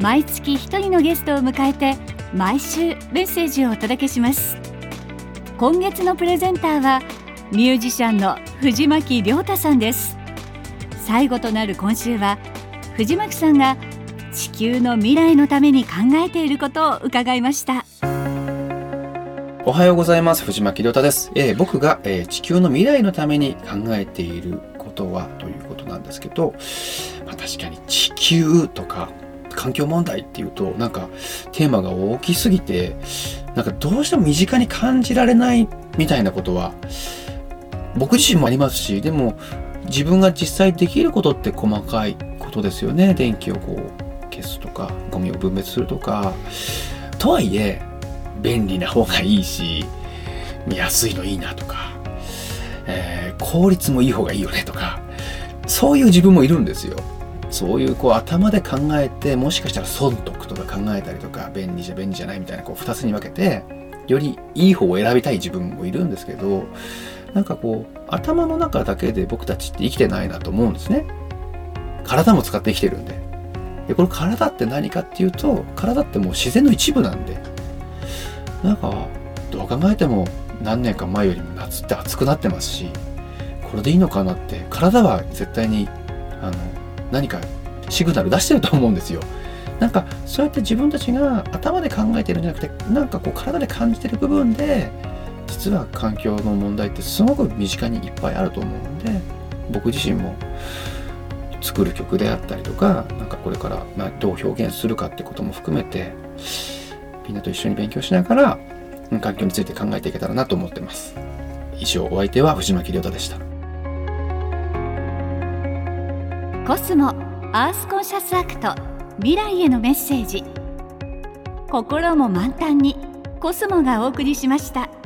毎月一人のゲストを迎えて毎週メッセージをお届けします。今月のプレゼンターはミュージシャンの藤巻亮太さんです。最後となる今週は藤巻さんが地球の未来のために考えていることを伺いました。おはようございます。藤巻亮太です、えー、僕が、えー、地球の未来のために考えていることはということなんですけど、まあ、確かに地球とか環境問題っていうとなんかテーマが大きすぎてなんかどうしても身近に感じられないみたいなことは僕自身もありますしでも自分が実際できることって細かいことですよね。電気をこう消すとかゴミを分別するとかとはいえ便利な方がいいし安いのいいなとか、えー、効率もいい方がいいよねとかそういう自分もいるんですよ。そういうこう頭で考えてもしかしたら損得とか考えたりとか便利じゃ便利じゃないみたいなこう2つに分けてよりいい方を選びたい自分もいるんですけどなんかこう頭の中だけで僕たちって生きてないなと思うんですね。体も使って生きてるんで。でこの体って何かっていうと体ってもう自然の一部なんで。なんかどう考えても何年か前よりも夏って暑くなってますしこれでいいのかなって体は絶対にあの何かシグナル出してると思うんですよ。なんかそうやって自分たちが頭で考えてるんじゃなくてなんかこう体で感じてる部分で実は環境の問題ってすごく身近にいっぱいあると思うんで僕自身も作る曲であったりとかなんかこれからまどう表現するかってことも含めてみんなと一緒に勉強しながら環境について考えていけたらなと思ってます。以上お相手は藤巻亮太でした。コスモアースコンシャスアクト未来へのメッセージ心も満タンにコスモがお送りしました。